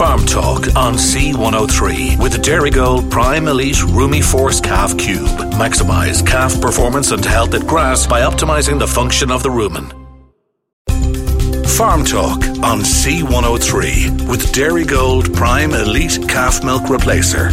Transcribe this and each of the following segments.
Farm Talk on C103 with the Dairygold Prime Elite Rumi Force Calf Cube. Maximize calf performance and health at grass by optimizing the function of the rumen. Farm Talk on C103 with Dairy Gold Prime Elite Calf Milk Replacer.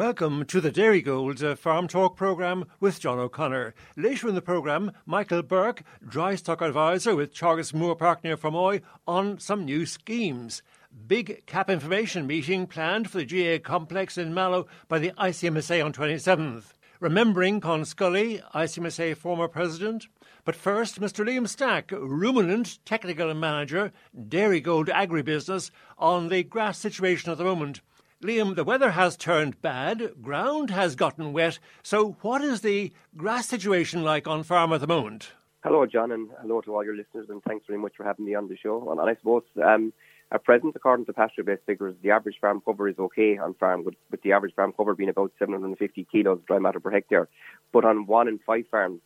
Welcome to the Dairygold uh, Farm Talk programme with John O'Connor. Later in the programme, Michael Burke, dry stock advisor with Teagasc Moorepark near Fermoy, on some new schemes. Big CAP information meeting planned for the GAA complex in Mallow by the ICMSA on 27th. Remembering Con Scully, ICMSA former president. But first, Mr. Liam Stack, ruminant technical manager, Dairygold agribusiness, on the grass situation at the moment. Liam, the weather has turned bad, ground has gotten wet, so what is the grass situation like on farm at the moment? Hello, John, and hello to all your listeners, and thanks very much for having me on the show. And I suppose um, at present, according to pasture-based figures, the average farm cover is okay on farm, with, with the average farm cover being about 750 kilos dry matter per hectare. But on one in five farms,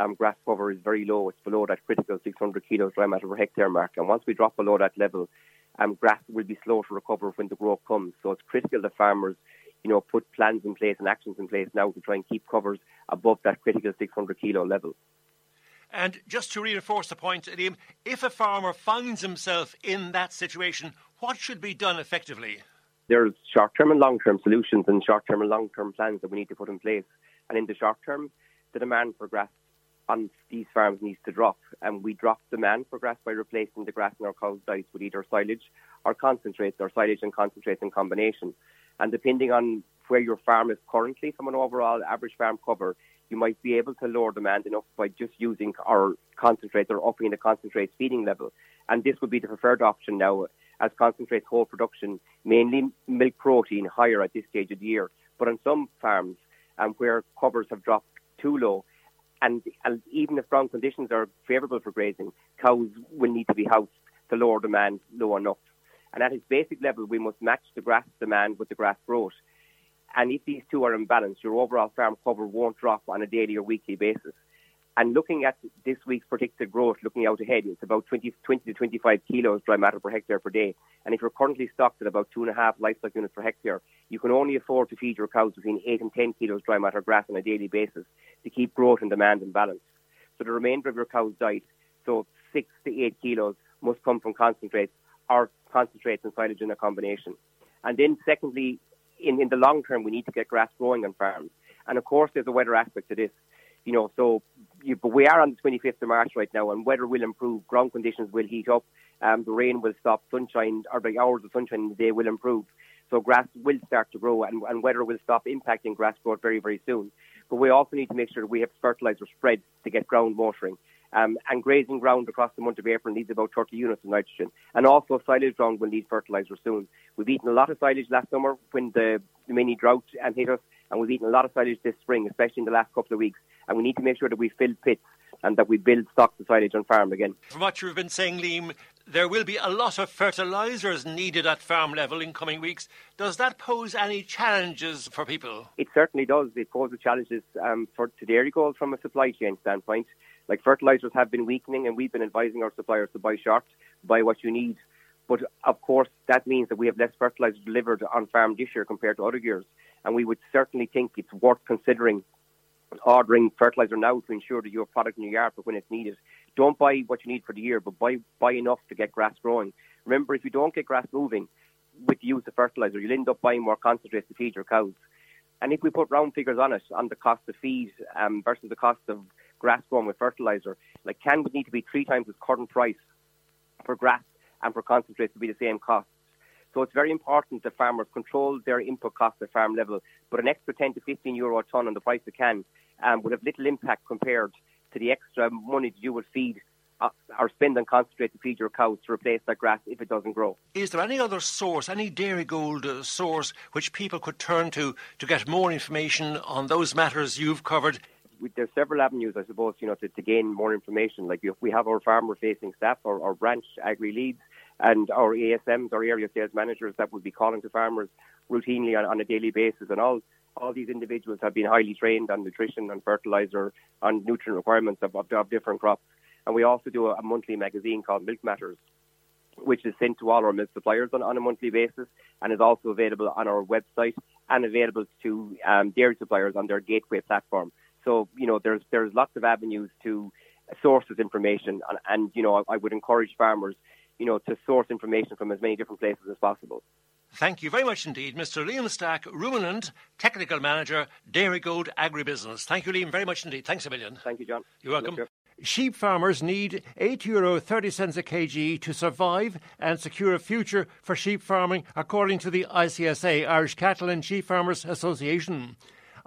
um, grass cover is very low. It's below that critical 600 kilos dry matter per hectare mark. And once we drop below that level, um, grass will be slow to recover when the growth comes. So it's critical that farmers, you know, put plans in place and actions in place now to try and keep covers above that critical 600 kilo level. And just to reinforce the point, Liam, if a farmer finds himself in that situation, what should be done effectively? There's short term and long term solutions and short term and long term plans that we need to put in place. And in the short term, the demand for grass on these farms needs to drop. And we drop demand for grass by replacing the grass in our cow's diets with either silage or concentrates, or silage and concentrates in combination. And depending on where your farm is currently from an overall average farm cover, you might be able to lower demand enough by just using our concentrates or upping the concentrate feeding level. And this would be the preferred option now as concentrates whole production, mainly milk protein, higher at this stage of the year. But on some farms, um, where covers have dropped too low, and, and even if ground conditions are favourable for grazing, cows will need to be housed to lower demand low enough. And at its basic level, we must match the grass demand with the grass growth. And if these two are in balance, your overall farm cover won't drop on a daily or weekly basis. And looking at this week's predicted growth, looking out ahead, it's about 20, 20 to 25 kilos dry matter per hectare per day. And if you're currently stocked at about two and a half livestock units per hectare, you can only afford to feed your cows between 8 and 10 kilos dry matter grass on a daily basis to keep growth and demand in balance. So the remainder of your cow's diet, so 6 to 8 kilos, must come from concentrates or concentrates and silage in a combination. And then secondly, in, in the long term, we need to get grass growing on farms. And of course, there's a weather aspect to this you know, so you, but we are on the 25th of March right now, and weather will improve. Ground conditions will heat up. Um, the rain will stop. Sunshine, or the hours of sunshine in the day will improve. So grass will start to grow, and, and weather will stop impacting grass growth very, very soon. But we also need to make sure that we have fertilizer spread to get ground watering. Um, and grazing ground across the month of April needs about 30 units of nitrogen. And also silage ground will need fertilizer soon. We've eaten a lot of silage last summer when the mini drought um, hit us, and we've eaten a lot of silage this spring, especially in the last couple of weeks and we need to make sure that we fill pits and that we build stocks of silage on farm again. From what you've been saying, Liam, there will be a lot of fertilisers needed at farm level in coming weeks. Does that pose any challenges for people? It certainly does. It poses challenges um, for to Dairygold from a supply chain standpoint. Like fertilisers have been weakening, and we've been advising our suppliers to buy short, buy what you need. But of course, that means that we have less fertiliser delivered on farm this year compared to other years. And we would certainly think it's worth considering ordering fertilizer now to ensure that you have product in your yard for when it's needed. Don't buy what you need for the year, but buy buy enough to get grass growing. Remember, if you don't get grass moving with the use of fertilizer, you'll end up buying more concentrates to feed your cows. And if we put round figures on it, on the cost of feed um, versus the cost of grass growing with fertilizer, like CAN would need to be three times its current price for grass and for concentrates to be the same cost. So it's very important that farmers control their input costs at farm level, but an extra 10 to 15 euro a tonne on the price of CAN um, would have little impact compared to the extra money that you would feed uh, or spend on concentrate to feed your cows to replace that grass if it doesn't grow. Is there any other source, any Dairygold uh, source, which people could turn to to get more information on those matters you've covered? There's several avenues, I suppose, you know, to, to gain more information. Like we have our farmer-facing staff, our, our branch agri leads, and our ASMs, our area sales managers, that would be calling to farmers routinely on, on a daily basis, and all all these individuals have been highly trained on nutrition and fertilizer, on nutrient requirements of, of, of different crops. And we also do a, a, monthly magazine called Milk Matters, which is sent to all our milk suppliers on, on a monthly basis and is also available on our website and available to um, dairy suppliers on their gateway platform. So, you know, there's there's lots of avenues to source this information, and, and you know, I, I would encourage farmers, you know, to source information from as many different places as possible. Thank you very much indeed, Mr. Liam Stack, Ruminant Technical Manager, Dairygold Agribusiness. Thank you, Liam, very much indeed. Thanks a million. Thank you, John. You're welcome. Sheep farmers need €8 Euro 30 cents a kg to survive and secure a future for sheep farming, according to the ICSA, Irish Cattle and Sheep Farmers Association.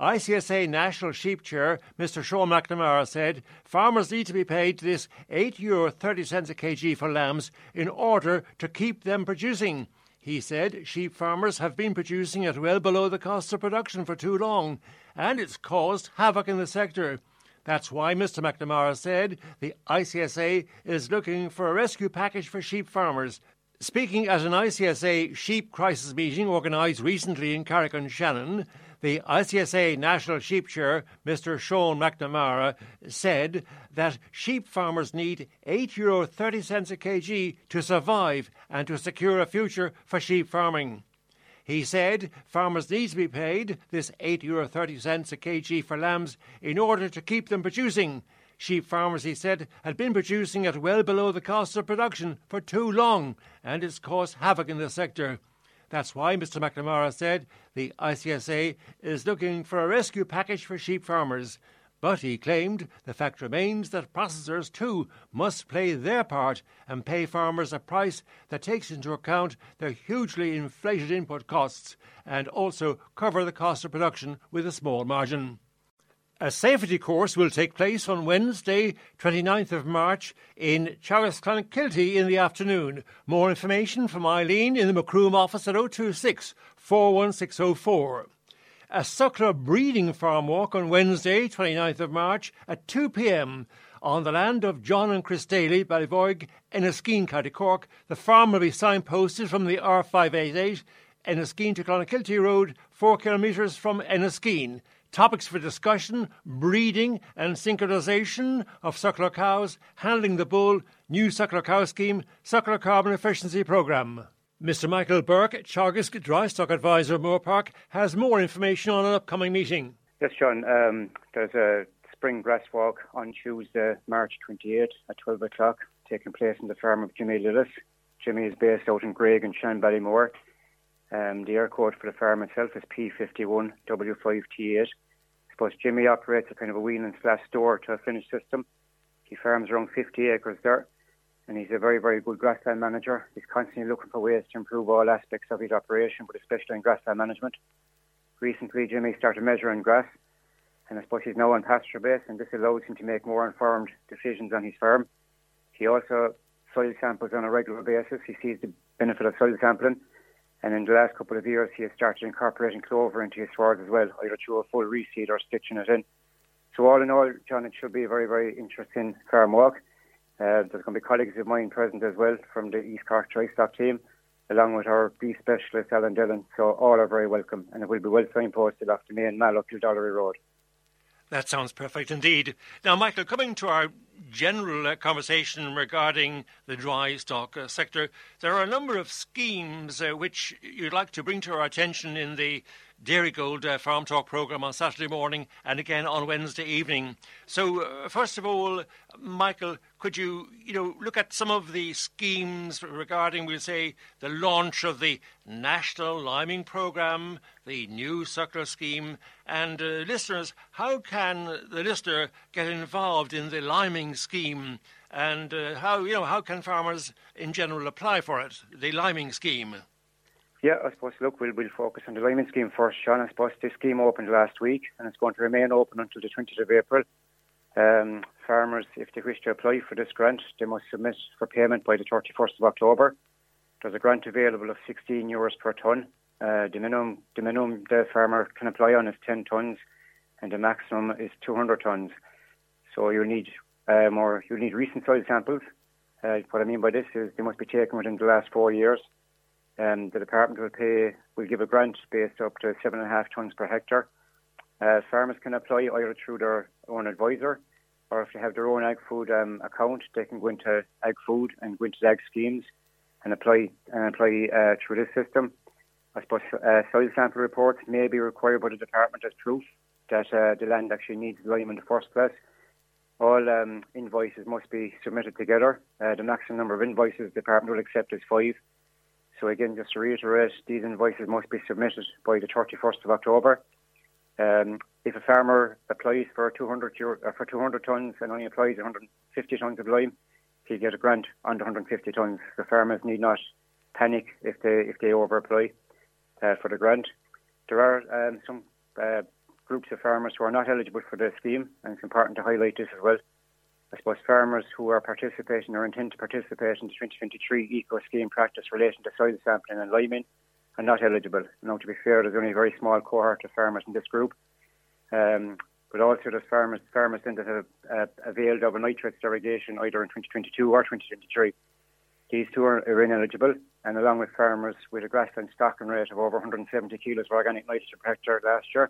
ICSA National Sheep Chair Mr. Sean McNamara said farmers need to be paid this €8 Euro 30 cents a kg for lambs in order to keep them producing. He said sheep farmers have been producing at well below the cost of production for too long, and it's caused havoc in the sector. That's why Mr. McNamara said the ICSA is looking for a rescue package for sheep farmers. Speaking at an ICSA sheep crisis meeting organised recently in Carrick-on-Shannon, the ICSA National Sheep Chair, Mr. Sean McNamara, said that sheep farmers need €8 Euro 30 cents a kg to survive and to secure a future for sheep farming. He said farmers need to be paid this €8 Euro 30 cents a kg for lambs in order to keep them producing. Sheep farmers, he said, had been producing at well below the cost of production for too long, and it's caused havoc in the sector. That's why Mr. McNamara said the ICSA is looking for a rescue package for sheep farmers. But he claimed the fact remains that processors too must play their part and pay farmers a price that takes into account their hugely inflated input costs and also cover the cost of production with a small margin. A safety course will take place on Wednesday, 29th of March, in Teagasc Clonakilty in the afternoon. More information from Eileen in the Macroom office at 026 41604. A suckler breeding farm walk on Wednesday, 29th of March, at 2 p.m. on the land of John and Chris Daly, Ballyvoig, Enniskeane, County Cork. The farm will be signposted from the R588 Enniskeane to Clonakilty Road, 4 kilometres from Enniskeane. Topics for discussion breeding and synchronization of suckler cows, handling the bull, new suckler cow scheme, suckler carbon efficiency programme. Mr. Michael Burke, Teagasc Dry Stock Advisor, Moorepark, has more information on an upcoming meeting. Yes, John. Um, there's a spring grass walk on Tuesday, March 28 at 12 o'clock, taking place in the farm of Jimmy Lillis. Jimmy is based out in Greg and Shanballymore. Um, the Eircode for the farm itself is P51 W5T8 I suppose Jimmy operates a kind of a weanling slash store to a finished system. He farms around 50 acres there, and he's a very, very good grassland manager. He's constantly looking for ways to improve all aspects of his operation, but especially in grassland management. Recently, Jimmy started measuring grass, and I suppose he's now on pasture base, and this allows him to make more informed decisions on his farm. He also soil samples on a regular basis. He sees the benefit of soil sampling and in the last couple of years, he has started incorporating clover into his swards as well, either through a full reseed or stitching it in. So all in all, John, it should be a very, very interesting farm walk. Uh, there's going to be colleagues of mine present as well from the East Cork Dry Stock team, along with our beef specialist, Alan Dillon. So all are very welcome, and it will be well signposted off the main Mallow Kildorrery Road. That sounds perfect indeed. Now, Michael, coming to our general uh, conversation regarding the dry stock uh, sector, there are a number of schemes uh, which you'd like to bring to our attention in the Dairygold uh, Farm Talk program on Saturday morning and again on Wednesday evening. So, uh, first of all, Michael, could you, you know, look at some of the schemes regarding, we'll say, the launch of the National Liming Programme, the new suckler scheme, and uh, listeners, how can the listener get involved in the liming scheme? And uh, how you know how can farmers in general apply for it? The liming scheme. Yeah, I suppose, look, we'll, we'll focus on the liming scheme first, Sean. I suppose this scheme opened last week and it's going to remain open until the 20th of April. Um, farmers, if they wish to apply for this grant, they must submit for payment by the 31st of October. There's a grant available of 16 euros per tonne. Uh, the minimum the minimum the farmer can apply on is 10 tonnes, and the maximum is 200 tonnes. So you need uh, more. You need recent soil samples. Uh, what I mean by this is they must be taken within the last four years. Um, the department will pay will give a grant based up to seven and a half tonnes per hectare. Uh, farmers can apply either through their own advisor, or if they have their own ag food um, account, they can go into ag food and go into ag schemes and apply and apply uh, through this system. I suppose uh, soil sample reports may be required by the department as proof that uh, the land actually needs lime in the first place. All um, invoices must be submitted together. Uh, the maximum number of invoices the department will accept is five. So again, just to reiterate, these invoices must be submitted by the 31st of October. Um, if a farmer applies for 200 euro, uh, for 200 tons and only applies 150 tons of lime, he'll get a grant under 150 tons. The farmers need not panic if they if they over apply uh, for the grant. There are um, some uh, groups of farmers who are not eligible for the scheme, and it's important to highlight this as well. I suppose farmers who are participating or intend to participate in the 2023 Eco Scheme practice relating to soil sampling and liming are not eligible. Now, to be fair, there's only a very small cohort of farmers in this group. Um, but also there's farmers, farmers then that have uh, availed of a nitrates derogation either in 2022 or 2023. These two are, are ineligible, and along with farmers with a grassland stocking rate of over 170 kilos of organic nitrogen per hectare last year,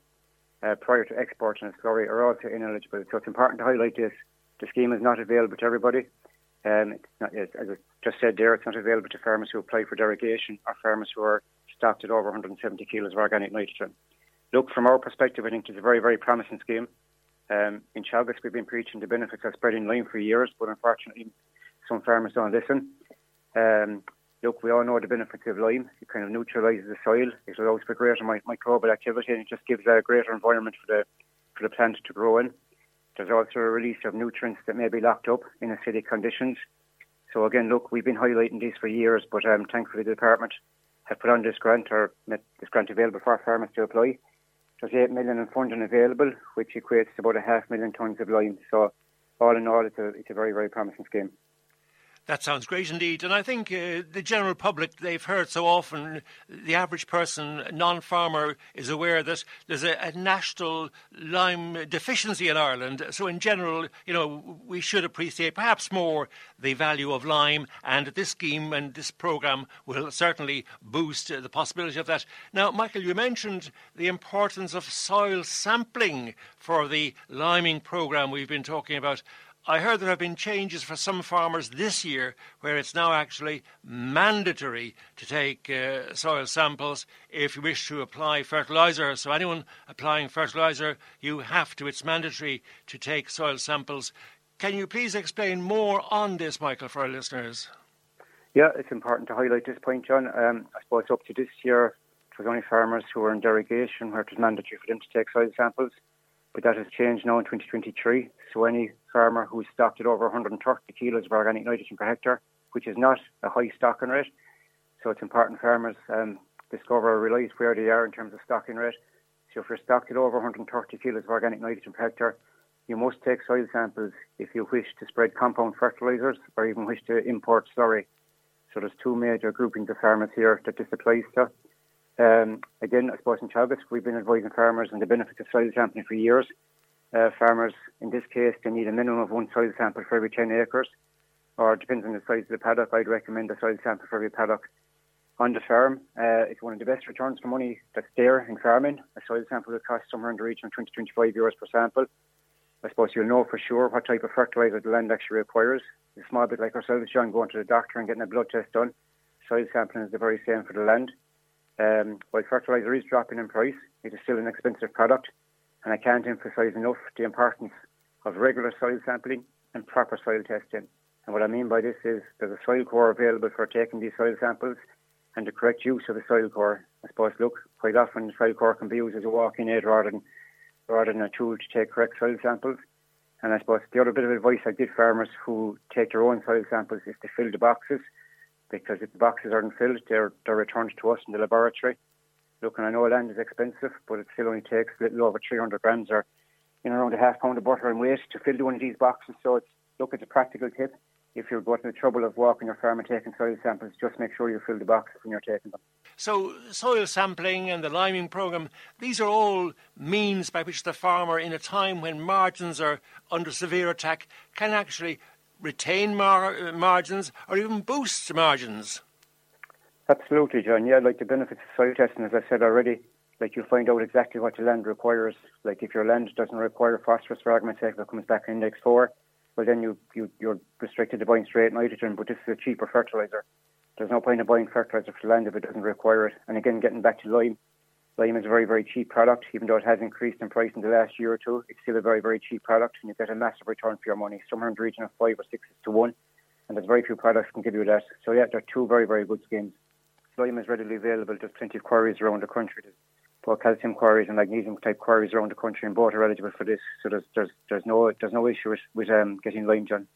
uh, prior to export and slurry are also ineligible. So it's important to highlight this. The scheme is not available to everybody. Um, not, as I just said there, it's not available to farmers who apply for derogation or farmers who are stocked at over 170 kilos of organic nitrogen. Look, from our perspective, I think it's a very, very promising scheme. Um, in Teagasc, we've been preaching the benefits of spreading lime for years, but unfortunately, some farmers don't listen. Um, look, we all know the benefits of lime. It kind of neutralises the soil. It allows for greater microbial activity, and it just gives a greater environment for the for the plant to grow in. There's also a release of nutrients that may be locked up in acidic conditions. So again, look, we've been highlighting these for years, but um, thankfully the department have put on this grant or made this grant available for farmers to apply. There's eight million in funding available, which equates to about a half million tonnes of lime. So all in all, it's a it's a very very promising scheme. That sounds great indeed. And I think uh, the general public, they've heard so often, the average person, non farmer, is aware that there's a, a, national lime deficiency in Ireland. So, in general, you know, we should appreciate perhaps more the value of lime. And this scheme and this programme will certainly boost the possibility of that. Now, Michael, you mentioned the importance of soil sampling for the liming programme we've been talking about. I heard there have been changes for some farmers this year where it's now actually mandatory to take uh, soil samples if you wish to apply fertiliser. So, anyone applying fertiliser, you have to, it's mandatory to take soil samples. Can you please explain more on this, Michael, for our listeners? Yeah, it's important to highlight this point, John. Um, I suppose up to this year, it was only farmers who were in derogation where it was mandatory for them to take soil samples but that has changed now in 2023. So any farmer who's stocked at over 130 kilos of organic nitrogen per hectare, which is not a high stocking rate, so it's important farmers um, discover or realise where they are in terms of stocking rate. So if you're stocked at over 130 kilos of organic nitrogen per hectare, you must take soil samples if you wish to spread compound fertilisers or even wish to import slurry. So there's two major groupings of farmers here that this applies to. Um, again, I suppose in Teagasc, we've been advising farmers on the benefits of soil sampling for years. Uh, farmers, in this case, they need a minimum of one soil sample for every 10 acres, or depends on the size of the paddock. I'd recommend a soil sample for every paddock on the farm. Uh, it's one of the best returns for money that's there in farming. A soil sample will cost somewhere in the region of 20 25 euros per sample. I suppose you'll know for sure what type of fertiliser the land actually requires. It's a small bit like ourselves, John, going to the doctor and getting a blood test done. Soil sampling is the very same for the land. Um, while fertiliser is dropping in price, it is still an expensive product, and I can't emphasise enough the importance of regular soil sampling and proper soil testing. And what I mean by this is there's a soil core available for taking these soil samples and the correct use of the soil core. I suppose, look, quite often the soil core can be used as a walking aid rather than, rather than a tool to take correct soil samples. And I suppose the other bit of advice I give farmers who take their own soil samples is to fill the boxes because if the boxes aren't filled, they're, they're returned to us in the laboratory. Look, and I know land is expensive, but it still only takes a little over 300 grams or you know, around a half pound of butter and weight to fill one of these boxes. So it's, look, it's a practical tip. If you're going to the trouble of walking your farm and taking soil samples, just make sure you fill the boxes when you're taking them. So, soil sampling and the liming program, these are all means by which the farmer, in a time when margins are under severe attack, can actually retain mar- margins or even boost margins? Absolutely, John. Yeah, like the benefits of soil testing, as I said already, like you'll find out exactly what your land requires. Like if your land doesn't require phosphorus, for argument's sake, it comes back in index four, well then you, you you're restricted to buying straight nitrogen, but this is a cheaper fertilizer. there's no point in buying fertilizer for land if it doesn't require it. And again, getting back to lime, lime is a very, very cheap product. Even though it has increased in price in the last year or two, it's still a very, very cheap product, and you get a massive return for your money, somewhere in the region of five or six to one. And there's very few products can give you that. So yeah, they're two very, very good schemes. Lime is readily available. There's plenty of quarries around the country. There's both calcium quarries and magnesium type quarries around the country, and both are eligible for this. So there's there's there's no there's no issue with, with um, getting lime, John.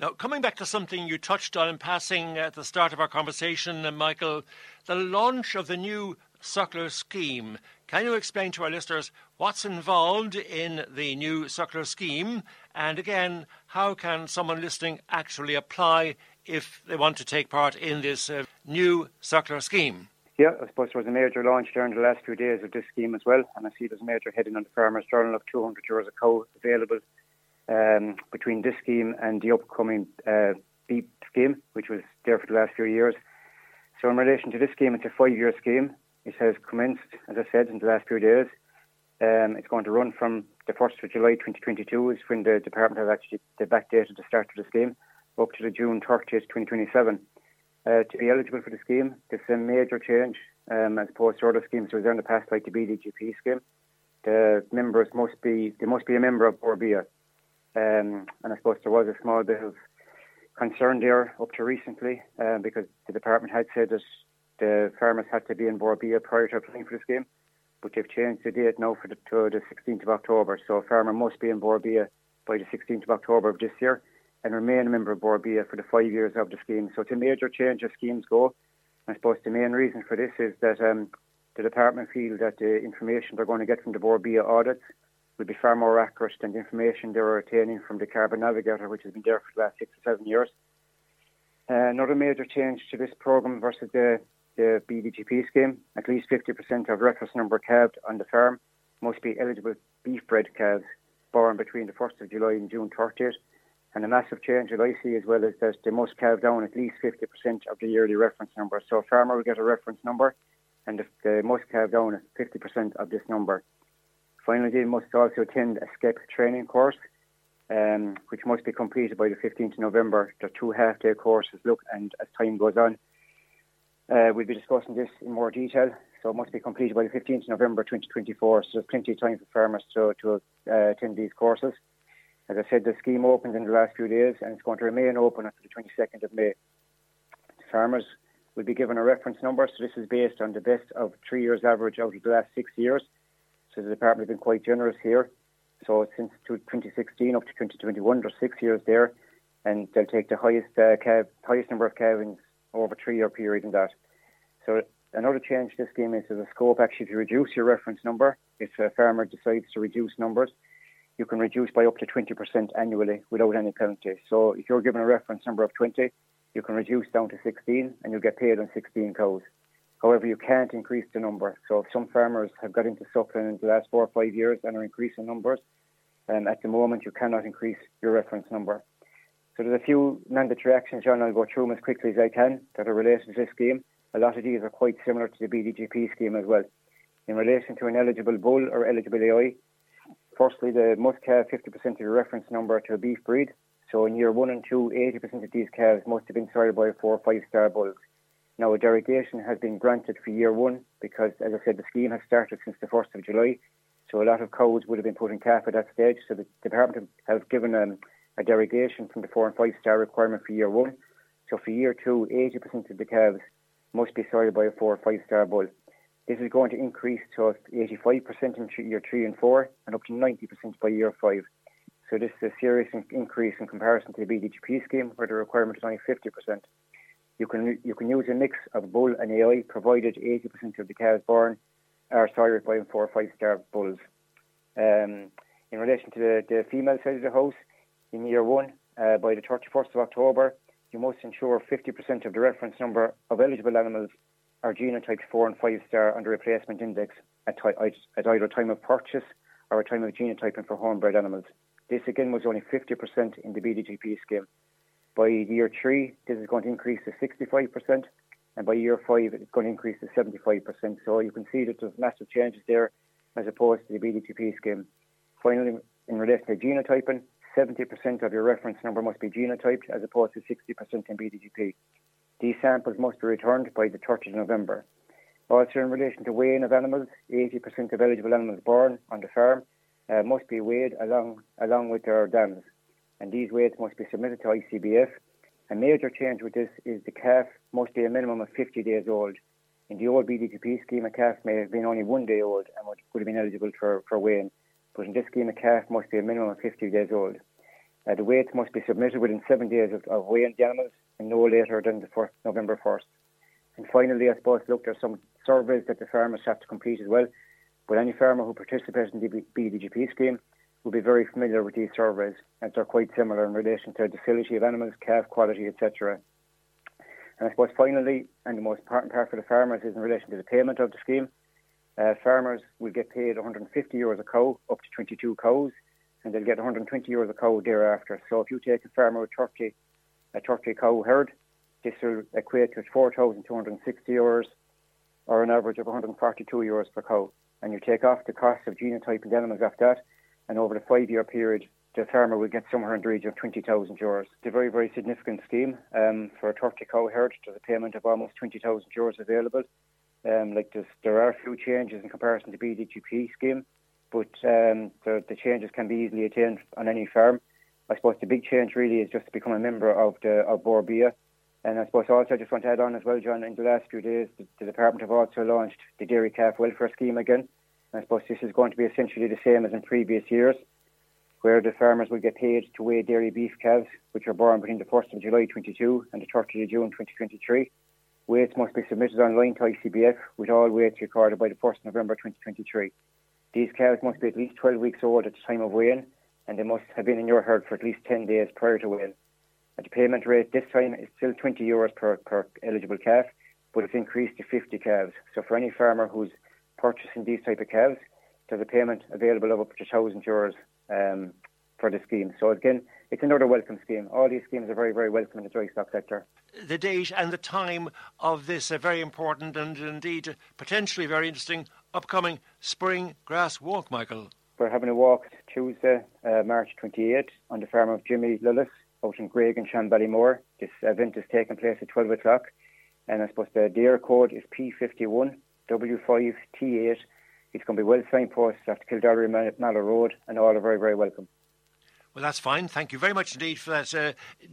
Now, coming back to something you touched on in passing at the start of our conversation, uh, Michael, the launch of the new suckler scheme. Can you explain to our listeners what's involved in the new suckler scheme? And again, how can someone listening actually apply if they want to take part in this uh, new suckler scheme? Yeah, I suppose there was a major launch during the last few days of this scheme as well, and I see there's a major heading on the Farmers Journal of 200 euros a cow available um, between this scheme and the upcoming uh, beef scheme, which was there for the last few years. So, in relation to this scheme, it's a five-year scheme. It has commenced, as I said, in the last few days. Um, it's going to run from the 1st of July 2022, is when the department has actually backdated the start of the scheme, up to the June 30th, 2027. Uh, to be eligible for the scheme, this is a major change um, as opposed to other schemes that were there in the past, like the BDGP scheme. The members must be they must be a member of Bord Bia. Um, and I suppose there was a small bit of concern there up to recently uh, because the department had said that the farmers had to be in Bord Bia prior to applying for the scheme, but they've changed the date now for the, to the 16th of October. So a farmer must be in Bord Bia by the 16th of October of this year and remain a member of Bord Bia for the five years of the scheme. So it's a major change as schemes go. I suppose the main reason for this is that um, the department feel that the information they're going to get from the Bord Bia audits will be far more accurate than the information they were obtaining from the Carbon Navigator, which has been there for the last six or seven years. Uh, another major change to this programme versus the, the BDGP scheme, at least 50% of reference number calved on the farm must be eligible beef bred calves born between the 1st of July and June 30th. And a massive change that I see as well is that they must calve down at least 50% of the yearly reference number. So a farmer will get a reference number and they must calve down 50% of this number. Finally, they must also attend a SCEP training course, um, which must be completed by the 15th of November. They're two half-day courses, look, and as time goes on, uh, we'll be discussing this in more detail. So it must be completed by the 15th of November 2024. So there's plenty of time for farmers to, to uh, attend these courses. As I said, the scheme opened in the last few days and it's going to remain open until the 22nd of May. Farmers will be given a reference number. So this is based on the best of three years average out of the last six years. So the department has been quite generous here. So since 2016 up to 2021, there's six years there, and they'll take the highest uh, highest number of calvings over a three-year period in that. So another change to this scheme is a scope actually to reduce your reference number. If a farmer decides to reduce numbers, you can reduce by up to 20% annually without any penalty. So if you're given a reference number of 20, you can reduce down to 16 and you'll get paid on 16 cows. However, you can't increase the number. So if some farmers have got into suckling in the last four or five years and are increasing numbers, um, at the moment you cannot increase your reference number. So there's a few mandatory actions, John. I'll go through them as quickly as I can that are related to this scheme. A lot of these are quite similar to the BDGP scheme as well. In relation to an eligible bull or eligible AI, firstly, the must calve 50% of your reference number to a beef breed. So in year one and two, 80% of these calves must have been sired by four or five star bulls. Now, a derogation has been granted for year one because, as I said, the scheme has started since the 1st of July. So a lot of cows would have been put in calf at that stage. So the department have given um, a derogation from the four and five star requirement for year one. So for year two, 80% of the calves must be sired by a four or five star bull. This is going to increase to 85% in year three and four and up to 90% by year five. So this is a serious increase in comparison to the BDGP scheme where the requirement is only 50%. You can you can use a mix of bull and AI, provided 80% of the cows born are sired by four or five star bulls. Um, in relation to the, the female side of the house, in year one, uh, by the 31st of October, you must ensure 50% of the reference number of eligible animals are genotyped 4 and 5 star on the replacement index at, at either time of purchase or a time of genotyping for homebred animals. This again was only 50% in the BDGP scheme. By year three, this is going to increase to 65%, and by year five, it's going to increase to 75%. So you can see that there's massive changes there as opposed to the BDGP scheme. Finally, in relation to genotyping, 70% of your reference number must be genotyped as opposed to 60% in BDGP. These samples must be returned by the 30th of November. Also, in relation to weighing of animals, 80% of eligible animals born on the farm uh, must be weighed along, along with their dams, and these weights must be submitted to ICBF. A major change with this is the calf must be a minimum of 50 days old. In the old BDGP scheme, a calf may have been only one day old and would, have been eligible for, for weighing, but in this scheme, a calf must be a minimum of 50 days old. Uh, the weights must be submitted within seven days of, of weighing the animals and no later than the 1st, November 1st. And finally, I suppose, look, there's some surveys that the farmers have to complete as well. But any farmer who participates in the BDGP scheme will be very familiar with these surveys, and they're quite similar in relation to docility of animals, calf quality, etc. And I suppose finally, and the most important part for the farmers is in relation to the payment of the scheme. Uh, farmers will get paid 150 euros a cow, up to 22 cows, and they'll get 120 euros a cow thereafter. So if you take a farmer with 30, a 30 cow herd, this will equate to 4,260 euros, or an average of 142 euros per cow. And you take off the cost of genotyping animals after that, and over the five-year period, the farmer will get somewhere in the region of 20,000 euros. It's a very, very significant scheme um, for a 30 cow herd. There's a payment of almost 20,000 euros available. Um, like there are a few changes in comparison to BDGP scheme, but um, the, the, changes can be easily attained on any farm. I suppose the big change really is just to become a member of the of Bord Bia. And I suppose also I just want to add on as well, John, in the last few days, the, the department have also launched the Dairy Calf Welfare Scheme again. And I suppose this is going to be essentially the same as in previous years, where the farmers will get paid to weigh dairy beef calves, which are born between the 1st of July 22 and the 30th of June 2023 Weights must be submitted online to ICBF with all weights recorded by the 1st of November 2023. These cows must be at least 12 weeks old at the time of weighing and they must have been in your herd for at least 10 days prior to weighing. And the payment rate this time is still 20 euros per, per eligible calf, but it's increased to 50 calves. So for any farmer who's purchasing these type of calves, there's a payment available of up to 1,000 euros um, for the scheme. So again, it's another welcome scheme. All these schemes are very, very welcome in the dry stock sector. The date and the time of this are very important and indeed potentially very interesting upcoming spring grass walk, Michael. We're having a walk Tuesday, uh, March 28th, on the farm of Jimmy Lillis out in Greig and Shanballymore. This event is taking place at 12 o'clock, and I suppose the Eircode is P51 W5T8. It's going to be well signposted after Kildorrery Mallow Road, and all are very, very welcome. Well, that's fine. Thank you very much indeed for that uh,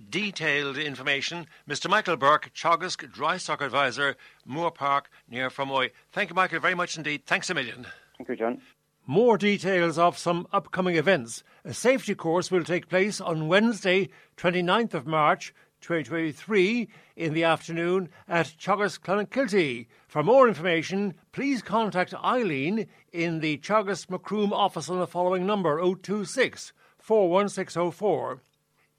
detailed information. Mr. Michael Burke, Teagasc Dry Stock Advisor, Moorepark, near Fermoy. Thank you, Michael, very much indeed. Thanks a million. Thank you, John. More details of some upcoming events. A safety course will take place on Wednesday, 29th of March 2023 in the afternoon at Teagasc Clonakilty. For more information, please contact Eileen in the Teagasc Macroom office on the following number 026 41604.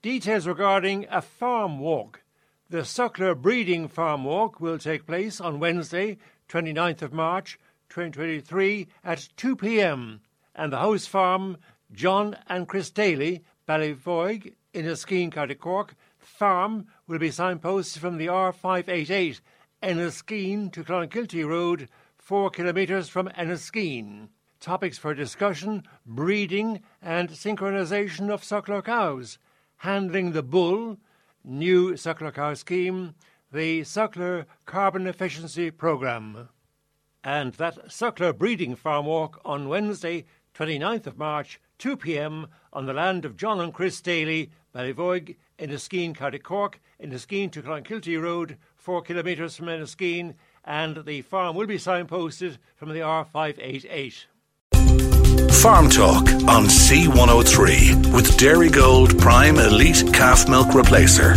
Details regarding a farm walk. The Suckler Breeding Farm Walk will take place on Wednesday, 29th of March 2023 at 2 p.m. and the host farm John and Chris Daly, Ballyvoig, in Enniskeane, County Cork. Farm will be signposted from the R588 Enniskeane to Clonakilty Road, 4 kilometres from Enniskeane topics for discussion, breeding and synchronization of suckler cows, handling the bull, new suckler cow scheme, the suckler carbon efficiency program. And that suckler breeding farm walk on Wednesday, 29th of March, 2 p.m. on the land of John and Chris Daly, Ballyvoig, Enniskeane, County Cork, in Enniskeane to Clonakilty Road, 4 kilometres from Enniskeane, and the farm will be signposted from the R588. Farm Talk on C103 with Dairy Gold Prime Elite Calf Milk Replacer.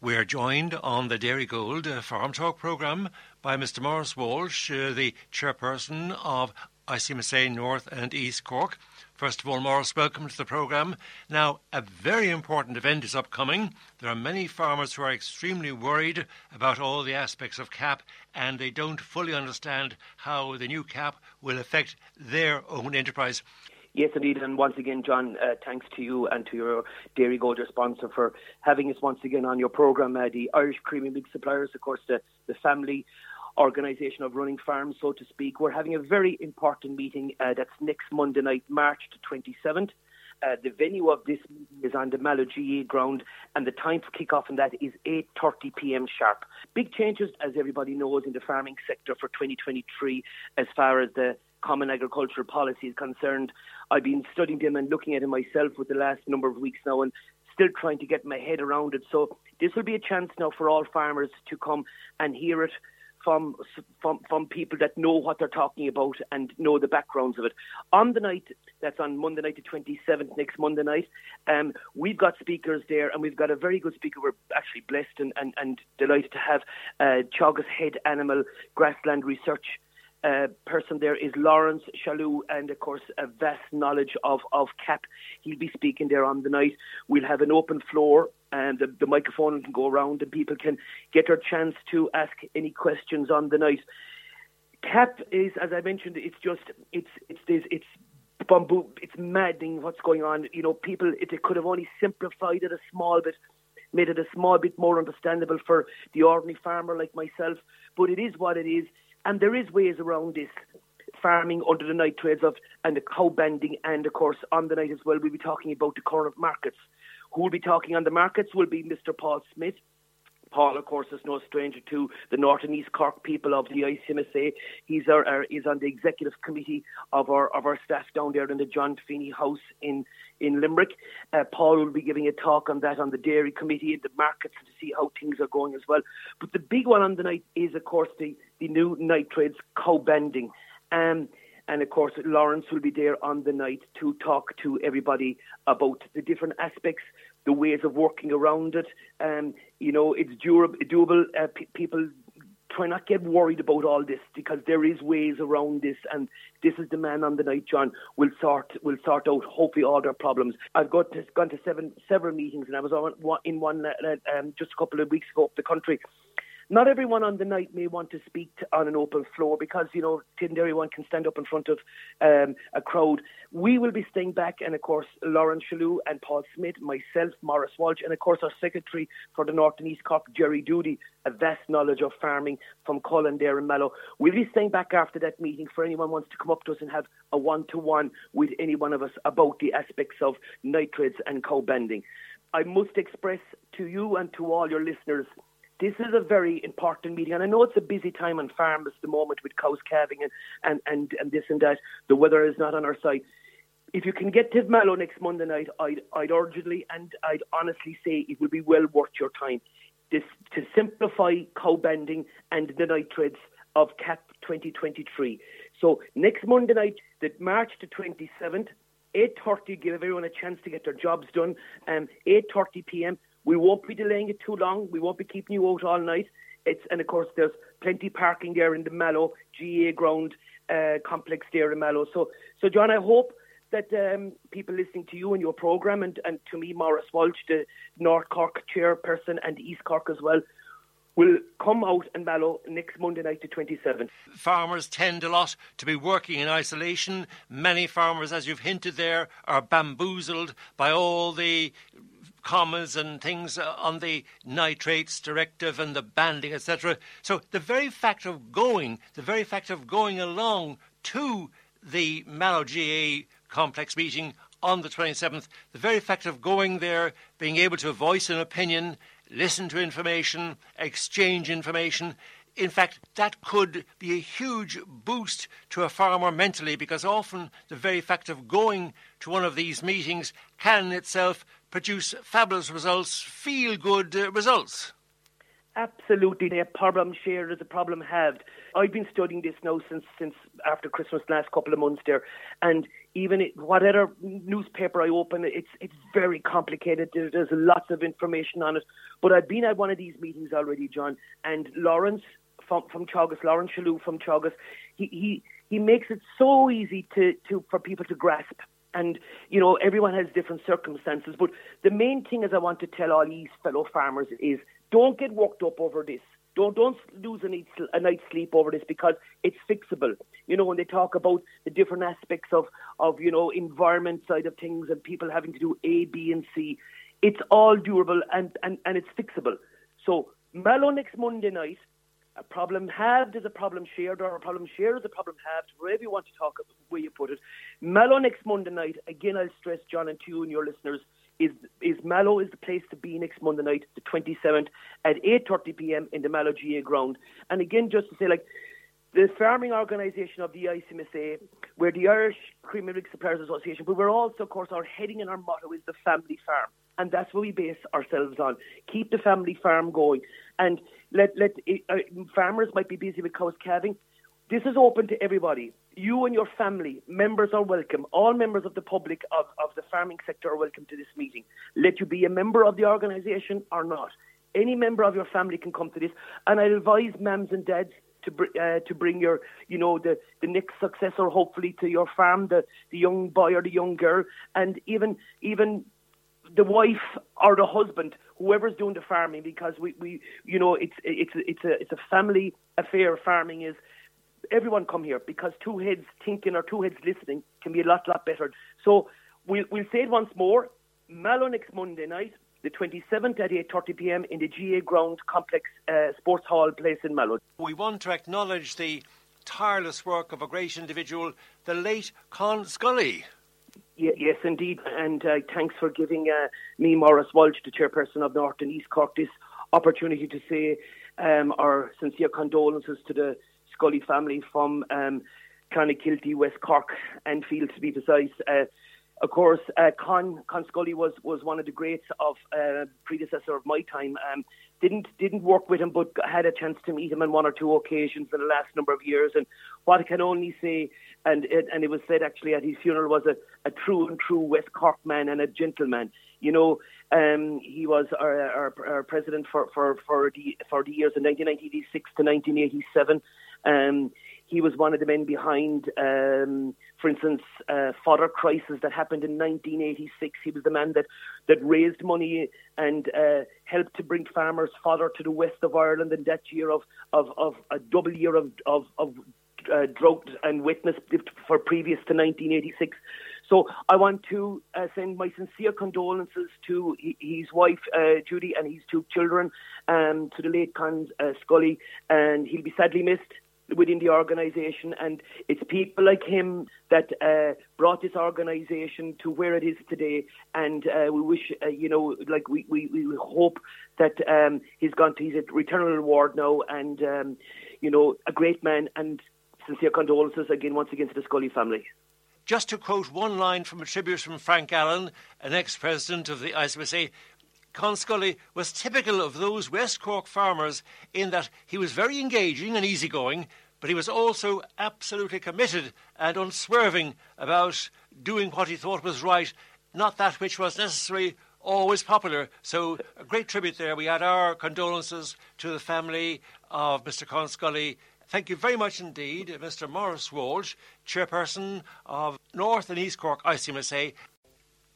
We're joined on the Dairy Gold Farm Talk programme by Mr. Morris Walsh, uh, the chairperson of ICMSA North and East Cork. First of all, Morris, welcome to the programme. Now, a very important event is upcoming. There are many farmers who are extremely worried about all the aspects of CAP and they don't fully understand how the new CAP will affect their own enterprise. Yes, indeed. And once again, John, uh, thanks to you and to your Dairygold, your sponsor, for having us once again on your programme. Uh, the Irish Creamery Milk Suppliers, of course, the, the family organisation of running farms, so to speak. We're having a very important meeting uh, that's next Monday night, March the 27th. Uh, the venue of this meeting is on the Mallow GAA ground, and the time for kick-off in that is 8:30 p.m. sharp. Big changes, as everybody knows, in the farming sector for 2023, as far as the Common Agricultural Policy is concerned. I've been studying them and looking at them myself with the last number of weeks now, and still trying to get my head around it. So this will be a chance now for all farmers to come and hear it from, from from people that know what they're talking about and know the backgrounds of it. On the night, that's on Monday night, the 27th, next Monday night, um, we've got speakers there, and we've got a very good speaker. We're actually blessed and, and, and delighted to have uh, Teagasc Head Animal Grassland Research uh, person there is Laurence Shalloo, and of course, a vast knowledge of, of CAP. He'll be speaking there on the night. We'll have an open floor, and the, the microphone can go around, and people can get their chance to ask any questions on the night. CAP is, as I mentioned, it's just it's it's this it's bamboo. It's maddening what's going on. You know, people it, it could have only simplified it a small bit made it a small bit more understandable for the ordinary farmer like myself. But it is what it is. And there is ways around this farming under the nitrates of and the cow banding and of course on the night as well we'll be talking about the current markets. Who will be talking on the markets will be Mr. Paul Smith, Paul, of course, is no stranger to the North and East Cork people of the ICMSA. He's our, our is on the executive committee of our of our staff down there in the John Feely House in in Limerick. Uh, Paul will be giving a talk on that on the dairy committee and the markets to see how things are going as well. But the big one on the night is, of course, the the new cow banding. Um, and of course, Laurence will be there on the night to talk to everybody about the different aspects the ways of working around it. Um, you know, it's durable, doable. Uh, p- people try not get worried about all this because there is ways around this, and this is the man on the night, John, will sort will sort out hopefully all their problems. I've got to, gone to seven several meetings, and I was on in one uh, um, just a couple of weeks ago up the country, not everyone on the night may want to speak to, on an open floor because, you know, didn't everyone can stand up in front of um, a crowd. We will be staying back, and of course, Lauren Shalloo and Paul Smith, myself, Morris Walsh, and of course, our secretary for the North and East Cork, Jerry Doody, a vast knowledge of farming from Cullen there Mallow. We'll be staying back after that meeting for anyone who wants to come up to us and have a one to one with any one of us about the aspects of nitrates and cow banding. I must express to you and to all your listeners this is a very important meeting, and I know it's a busy time on farms at the moment with cows calving and, and, and, and this and that. The weather is not on our side. If you can get to Mallow next Monday night, I'd, I'd urgently and I'd honestly say it would be well worth your time. This to simplify cow banding and the nitrates of CAP 2023. So next Monday night, the March the 27th, 8.30, give everyone a chance to get their jobs done. Um, 8.30 p.m. We won't be delaying it too long. We won't be keeping you out all night. It's and of course there's plenty parking there in the Mallow GAA ground uh, complex there in Mallow. So so John, I hope that um, people listening to you and your program and, and to me, Morris Walsh, the North Cork chairperson and East Cork as well, will come out and Mallow next Monday night to 27th. Farmers tend a lot to be working in isolation. Many farmers, as you've hinted there, are bamboozled by all the commas and things uh, on the nitrates directive and the banding, etc. So the very fact of going, the very fact of going along to the Mallow GAA complex meeting on the 27th, the very fact of going there, being able to voice an opinion, listen to information, exchange information, in fact, that could be a huge boost to a farmer mentally because often the very fact of going to one of these meetings can itself produce fabulous results, feel good uh, results. Absolutely, a problem shared is a problem halved. I've been studying this now since since after Christmas, last couple of months there, and even it, whatever newspaper I open, it's it's very complicated. There's, there's lots of information on it. But I've been at one of these meetings already, John, and Laurence from from Teagasc, Laurence Shalloo from Teagasc, he he he makes it so easy to to for people to grasp and you know everyone has different circumstances. But the main thing, as I want to tell all these fellow farmers, is don't get worked up over this. Don't don't lose a, night, a night's sleep over this because it's fixable. You know when they talk about the different aspects of of you know environment side of things and people having to do A, B, and C, it's all durable and and and it's fixable. So Mallow next Monday night, a problem halved is a problem shared, or a problem shared is a problem halved, wherever you want to talk, about where you put it. Mallow next Monday night, again, I'll stress, John, and to you and your listeners, is is Mallow is the place to be next Monday night, the 27th, at 8:30 p.m. in the Mallow GAA ground. And again, just to say, like the farming organisation of the ICMSA, we're the Irish Creamery Milk Suppliers Association, but we're also, of course, our heading and our motto is the family farm, and that's what we base ourselves on. Keep the family farm going, and let let uh, farmers might be busy with cows calving. This is open to everybody. You and your family members are welcome. All members of the public of, of the farming sector are welcome to this meeting. Let you be a member of the organisation or not. Any member of your family can come to this, and I advise mums and dads to uh, to bring your you know the the next successor hopefully to your farm, the the young boy or the young girl, and even even the wife or the husband, whoever's doing the farming, because we, we you know it's it's it's a it's a family affair. Farming is everyone come here because two heads thinking or two heads listening can be a lot lot better. So we'll we'll say it once more. Mallow next Monday night, the 27th at 8:30 p.m. in the GAA Ground Complex uh, Sports Hall place in Mallow. We want to acknowledge the tireless work of a great individual, the late Con Scully. Yes, indeed, and uh, thanks for giving uh, me, Morris Walsh, the chairperson of North and East Cork, this opportunity to say um, our sincere condolences to the Scully family from um, Clonakilty, West Cork, Enfield to be precise. Uh, of course, uh, Con Con Scully was, was one of the greats of uh, predecessor of my time. Um, didn't didn't work with him, but had a chance to meet him on one or two occasions in the last number of years. And what I can only say, and it, and it was said actually at his funeral, was a, a true and true West Cork man and a gentleman. You know, um, he was our, our, our president for, for, for the for the years of 1996 to 1987. Um, he was one of the men behind, um, for instance, uh, fodder crisis that happened in 1986. He was the man that, that raised money and uh, helped to bring farmers fodder to the west of Ireland in that year of, of, of a double year of, of, of uh, drought and wetness for previous to 1986. So I want to uh, send my sincere condolences to his wife uh, Judy and his two children, um, to the late Con uh, Scully, and he'll be sadly missed within the organisation, and it's people like him that uh, brought this organisation to where it is today. And uh, we wish, uh, you know, like we, we, we hope that um, he's gone to his eternal reward now, and um, you know, a great man. And sincere condolences again, once again, to the Scully family. Just to quote one line from a tribute from Frank Allen, an ex-president of the ICMSA, Con Scully was typical of those West Cork farmers in that he was very engaging and easygoing, but he was also absolutely committed and unswerving about doing what he thought was right, not that which was necessarily always popular. So, a great tribute there. We add our condolences to the family of Mr. Con Scully. Thank you very much indeed, Mr. Morris Walsh, chairperson of North and East Cork ICMSA.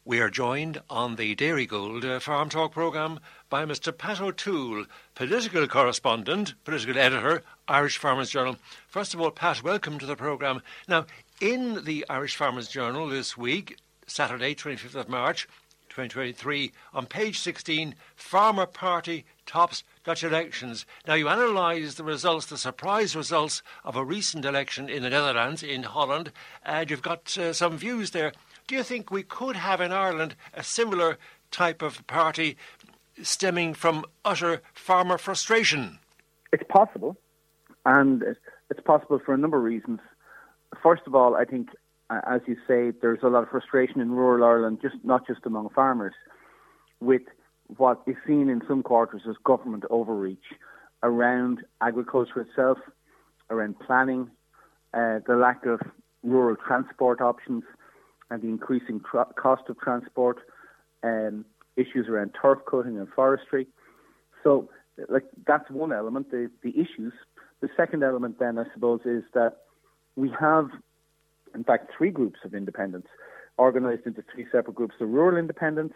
We are joined on the Dairygold uh, Farm Talk programme by Mr. Pat O'Toole, political correspondent, political editor, Irish Farmers Journal. First of all, Pat, welcome to the programme. Now, in the Irish Farmers Journal this week, Saturday, 25th of March, 2023, on page 16, Farmer Party tops Dutch elections. Now, you analyse the results, the surprise results of a recent election in the Netherlands, in Holland, and you've got uh, some views there. Do you think we could have in Ireland a similar type of party stemming from utter farmer frustration? It's possible, and it's possible for a number of reasons. First of all, I think, as you say, there's a lot of frustration in rural Ireland, just not just among farmers, with what is seen in some quarters as government overreach around agriculture itself, around planning, uh, the lack of rural transport options, and the increasing tra- cost of transport, um, issues around turf cutting and forestry. So, like that's one element, the, the issues. The second element, then, I suppose, is that we have, in fact, three groups of independents organised into three separate groups: the rural independents,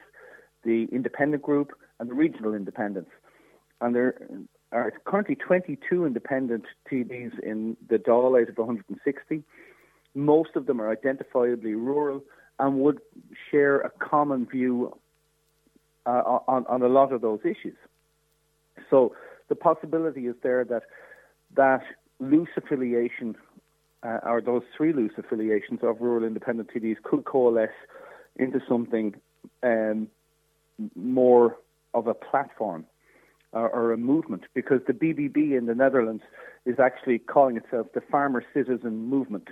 the independent group, and the regional independents. And there are currently 22 independent TDs in the Dáil out of 160. Most of them are identifiably rural and would share a common view uh, on, on a lot of those issues. So the possibility is there that that loose affiliation, uh, or those three loose affiliations of rural independent TDs, could coalesce into something um, more of a platform or, or, a movement, because the BBB in the Netherlands is actually calling itself the Farmer Citizen Movement,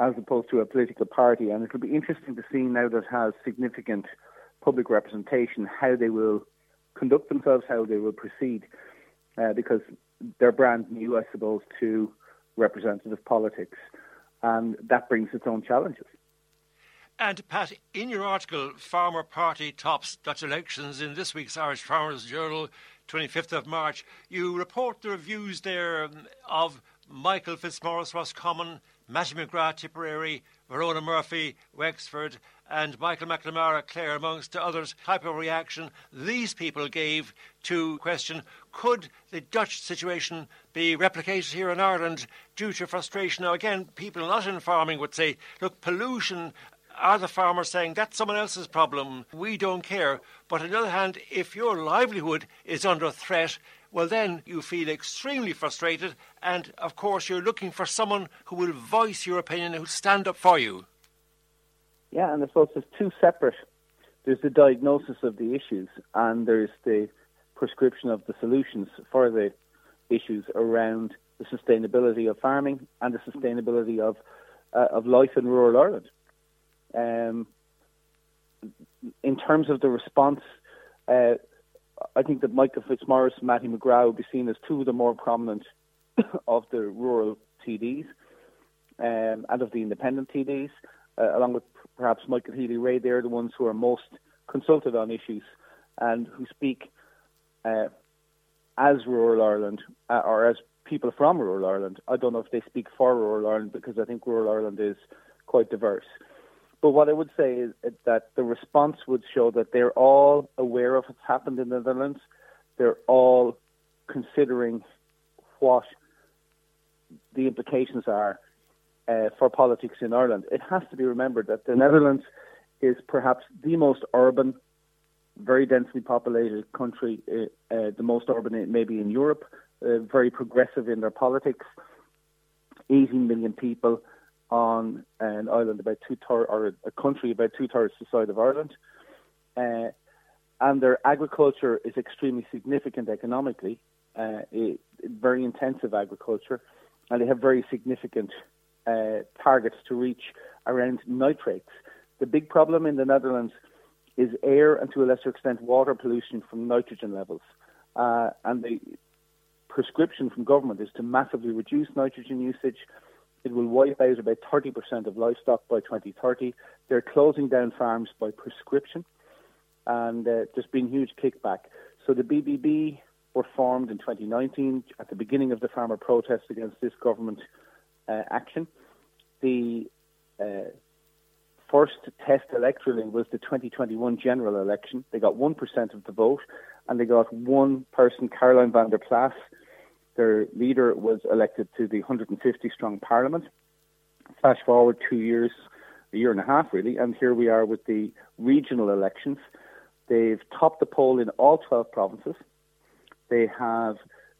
as opposed to a political party. And it'll be interesting to see now that has significant public representation how they will conduct themselves, how they will proceed, uh, because they're brand new, I suppose, to representative politics, and that brings its own challenges. And Pat, in your article, Farmer Party Tops Dutch Elections in this week's Irish Farmers Journal, 25th of March, you report the reviews there um, of Michael Fitzmaurice Roscommon, Mattie McGrath Tipperary, Verona Murphy, Wexford, and Michael McNamara Clare, amongst others, type of reaction these people gave to question could the Dutch situation be replicated here in Ireland due to frustration? Now, again, people not in farming would say, look, pollution. Are the farmers saying that's someone else's problem? We don't care. But on the other hand, if your livelihood is under threat, well, then you feel extremely frustrated, and of course, you're looking for someone who will voice your opinion, who'll stand up for you. Yeah, and I suppose there's two separate. There's the diagnosis of the issues, and there's the prescription of the solutions for the issues around the sustainability of farming and the sustainability of uh, of life in rural Ireland. Um, in terms of the response, uh, I think that Michael Fitzmaurice and Mattie McGrath will be seen as two of the more prominent of the rural TDs um, and of the independent TDs, uh, along with perhaps Michael Healy-Rae. They're the ones who are most consulted on issues and who speak uh, as rural Ireland uh, or as people from rural Ireland. I don't know if they speak for rural Ireland because I think rural Ireland is quite diverse. But what I would say is that the response would show that they're all aware of what's happened in the Netherlands. They're all considering what the implications are uh, for politics in Ireland. It has to be remembered that the Netherlands is perhaps the most urban, very densely populated country, uh, uh, the most urban maybe in Europe, uh, very progressive in their politics, 18 million people on an island about two thirds, or a country about two thirds the size of Ireland. Uh, and their agriculture is extremely significant economically, uh, it, very intensive agriculture, and they have very significant uh, targets to reach around nitrates. The big problem in the Netherlands is air and to a lesser extent water pollution from nitrogen levels. Uh, and the prescription from government is to massively reduce nitrogen usage it will wipe out about 30% of livestock by 2030. They're closing down farms by prescription, and uh, there's been huge kickback. So the BBB were formed in 2019 at the beginning of the farmer protest against this government uh, action. The uh, first test electorally was the 2021 general election. They got 1% of the vote, and they got one person, Caroline van der Plas, their leader was elected to the 150 strong parliament. Flash forward two years, a year and a half really, and here we are with the regional elections. They've topped the poll in all 12 provinces. They have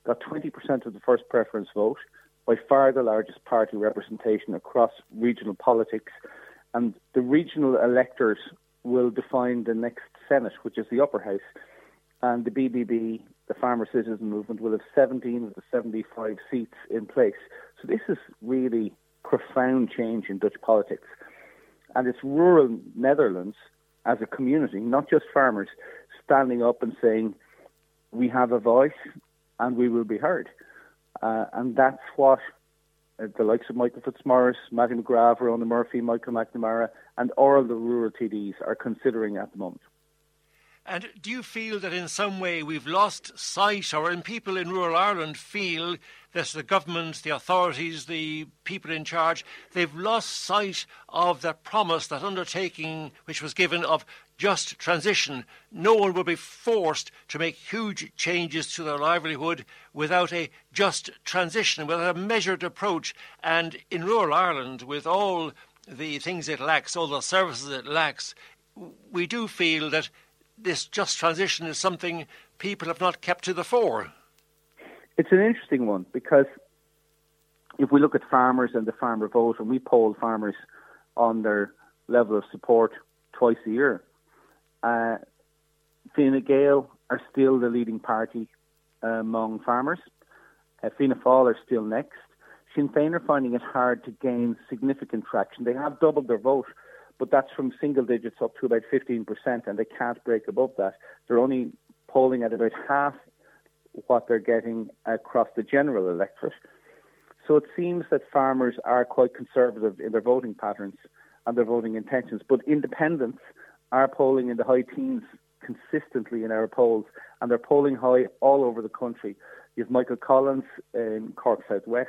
got 20% of the first preference vote, by far the largest party representation across regional politics. And the regional electors will define the next Senate, which is the upper house. And the BBB the Farmer Citizen Movement will have 17 of the 75 seats in place. So this is really profound change in Dutch politics. And it's rural Netherlands as a community, not just farmers, standing up and saying, we have a voice and we will be heard. Uh, and that's what uh, the likes of Michael Fitzmaurice, Mattie McGrath, Verona Murphy, Michael McNamara, and all the rural TDs are considering at the moment. And do you feel that in some way we've lost sight, or in people in rural Ireland feel that the government, the authorities, the people in charge, they've lost sight of that promise, that undertaking which was given of just transition. No one will be forced to make huge changes to their livelihood without a just transition, without a measured approach. And in rural Ireland, with all the things it lacks, all the services it lacks, we do feel that this just transition is something people have not kept to the fore. It's an interesting one because if we look at farmers and the farmer vote, and we poll farmers on their level of support twice a year, uh, Gael are still the leading party among farmers. Uh, Fianna Fáil are still next. Sinn Féin are finding it hard to gain significant traction. They have doubled their vote, but that's from single digits up to about 15%, and they can't break above that. They're only polling at about half what they're getting across the general electorate. So it seems that farmers are quite conservative in their voting patterns and their voting intentions, but independents are polling in the high teens consistently in our polls, and they're polling high all over the country. You have Michael Collins in Cork South West,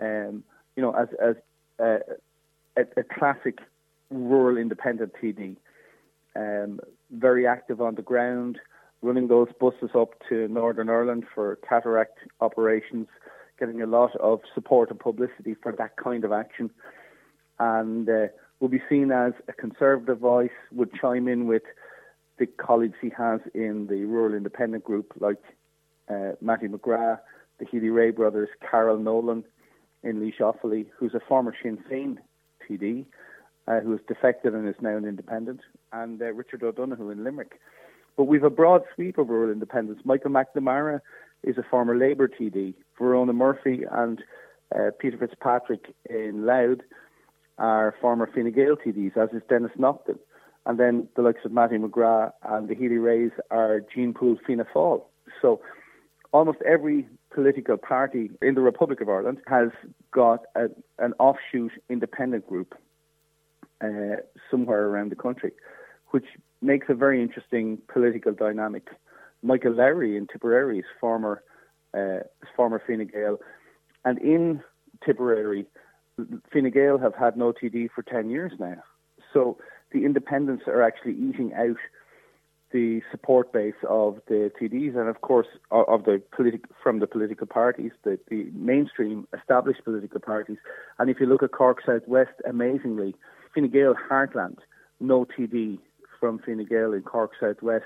um, you know, as, as uh, a, a, classic rural independent TD, um, very active on the ground, running those buses up to Northern Ireland for cataract operations, getting a lot of support and publicity for that kind of action, and uh, will be seen as a conservative voice, would chime in with the colleagues he has in the rural independent group, like uh, Mattie McGrath, the Healy-Rae brothers, Carol Nolan in Laois Offaly, who's a former Sinn Féin TD, uh, who has defected and is now an independent, and uh, Richard O'Donoghue in Limerick. But we've a broad sweep of rural independents. Michael McNamara is a former Labour TD. Verona Murphy and uh, Peter Fitzpatrick in Louth are former Fine Gael TDs, as is Denis Naughten. And then the likes of Mattie McGrath and the Healy-Raes are gene pool Fianna Fáil. So almost every political party in the Republic of Ireland has got a, an offshoot independent group uh, somewhere around the country, which makes a very interesting political dynamic. Michael Lowry in Tipperary is former uh, former Fine Gael, and in Tipperary, Fine Gael have had no TD for ten years now. So the independents are actually eating out the support base of the TDs and, of course, of the politi- from the political parties, the, the mainstream established political parties. And if you look at Cork South West, amazingly, Fine Gael Heartland, no TD from Fine Gael in Cork South West.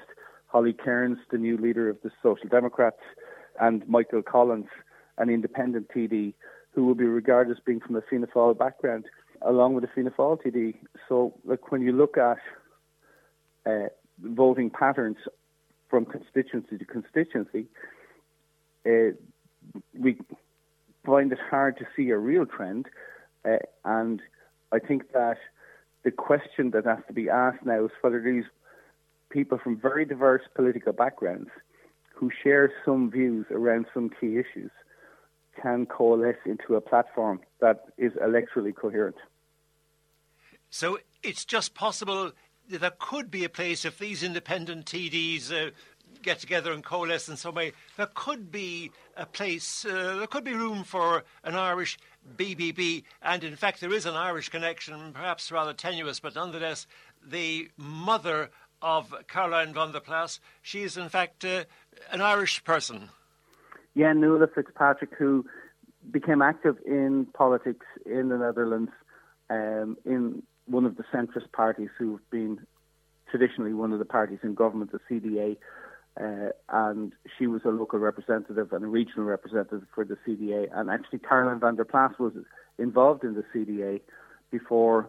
Holly Cairns, the new leader of the Social Democrats, and Michael Collins, an independent TD, who will be regarded as being from a Fianna Fáil background, along with a Fianna Fáil TD. So, like when you look at uh, voting patterns from constituency to constituency, uh, we find it hard to see a real trend. Uh, and I think that the question that has to be asked now is whether these people from very diverse political backgrounds who share some views around some key issues can coalesce into a platform that is electorally coherent. So it's just possible there could be a place if these independent TDs uh, get together and coalesce in some way. There could be a place, uh, there could be room for an Irish BBB, and in fact, there is an Irish connection, perhaps rather tenuous, but nonetheless, the mother of Caroline van der Plas, she is in fact uh, an Irish person. Yeah, Nuala Fitzpatrick, who became active in politics in the Netherlands, um, in one of the centrist parties who've been traditionally one of the parties in government, the CDA, uh, and she was a local representative and a regional representative for the CDA. And actually, Caroline van der Plas was involved in the CDA before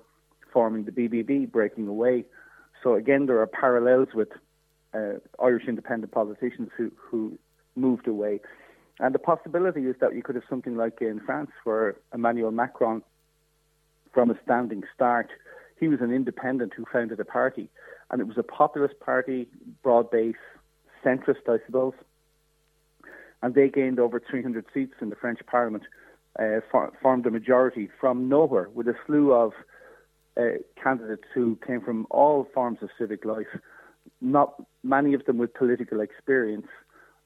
forming the BBB, breaking away. So again, there are parallels with uh, Irish independent politicians who, who moved away. And the possibility is that you could have something like in France, where Emmanuel Macron, from a standing start, he was an independent who founded a party, and it was a populist party, broad base, centrist, I suppose. And they gained over 300 seats in the French Parliament, uh, for, formed a majority from nowhere with a slew of uh, candidates who came from all forms of civic life, not many of them with political experience.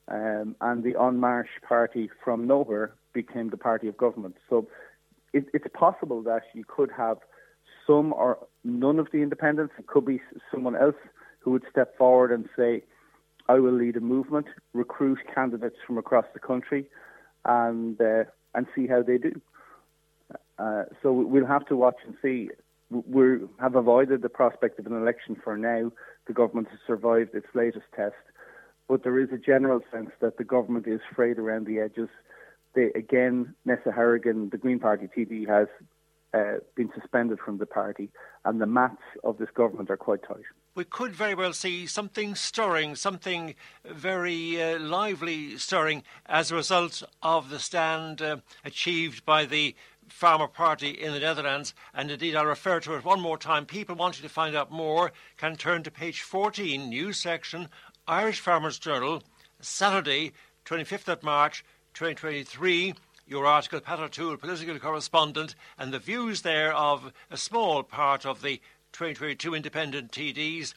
Um, and the En Marche party from nowhere became the party of government. So it, it's possible that you could have some or none of the independents. It could be someone else who would step forward and say, I will lead a movement, recruit candidates from across the country, and uh, and see how they do. Uh, so we'll have to watch and see. We have avoided the prospect of an election for now. The government has survived its latest test, but there is a general sense that the government is frayed around the edges. they, again, Neasa Hourigan, the Green Party TD, has uh, been suspended from the party, and the maths of this government are quite tight. We could very well see something stirring, something very uh, lively stirring as a result of the stand uh, achieved by the Farmer Party in the Netherlands. And indeed, I'll refer to it one more time. People wanting to find out more can turn to page 14, news section, Irish Farmers Journal, Saturday, 25th of March, 2023 your article, Pat O'Toole, political correspondent, and the views there of a small part of the 2022 independent TDs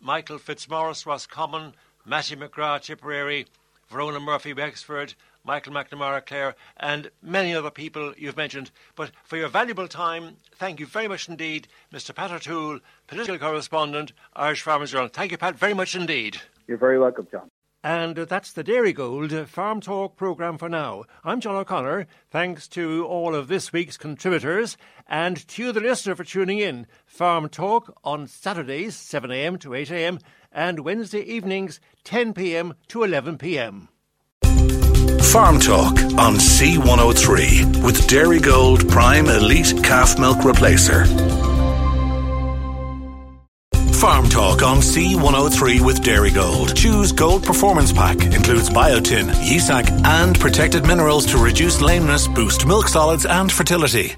Michael Fitzmaurice, Roscommon, Mattie McGrath, Tipperary, Verona Murphy, Wexford, Michael McNamara, Clare, and many other people you've mentioned. But for your valuable time, thank you very much indeed, Mr. Pat O'Toole, political correspondent, Irish Farmers Journal. Thank you, Pat, very much indeed. You're very welcome, John. And that's the Dairygold Farm Talk programme for now. I'm John O'Connor. Thanks to all of this week's contributors and to you, the listener, for tuning in. Farm Talk on Saturdays, 7am to 8am, and Wednesday evenings, 10pm to 11pm. Farm Talk on C103 with Dairygold Prime Elite Calf Milk Replacer. Farm Talk on C103 with Dairygold. Choose Gold Performance Pack. Includes biotin, Yea-Sacc, and protected minerals to reduce lameness, boost milk solids and fertility.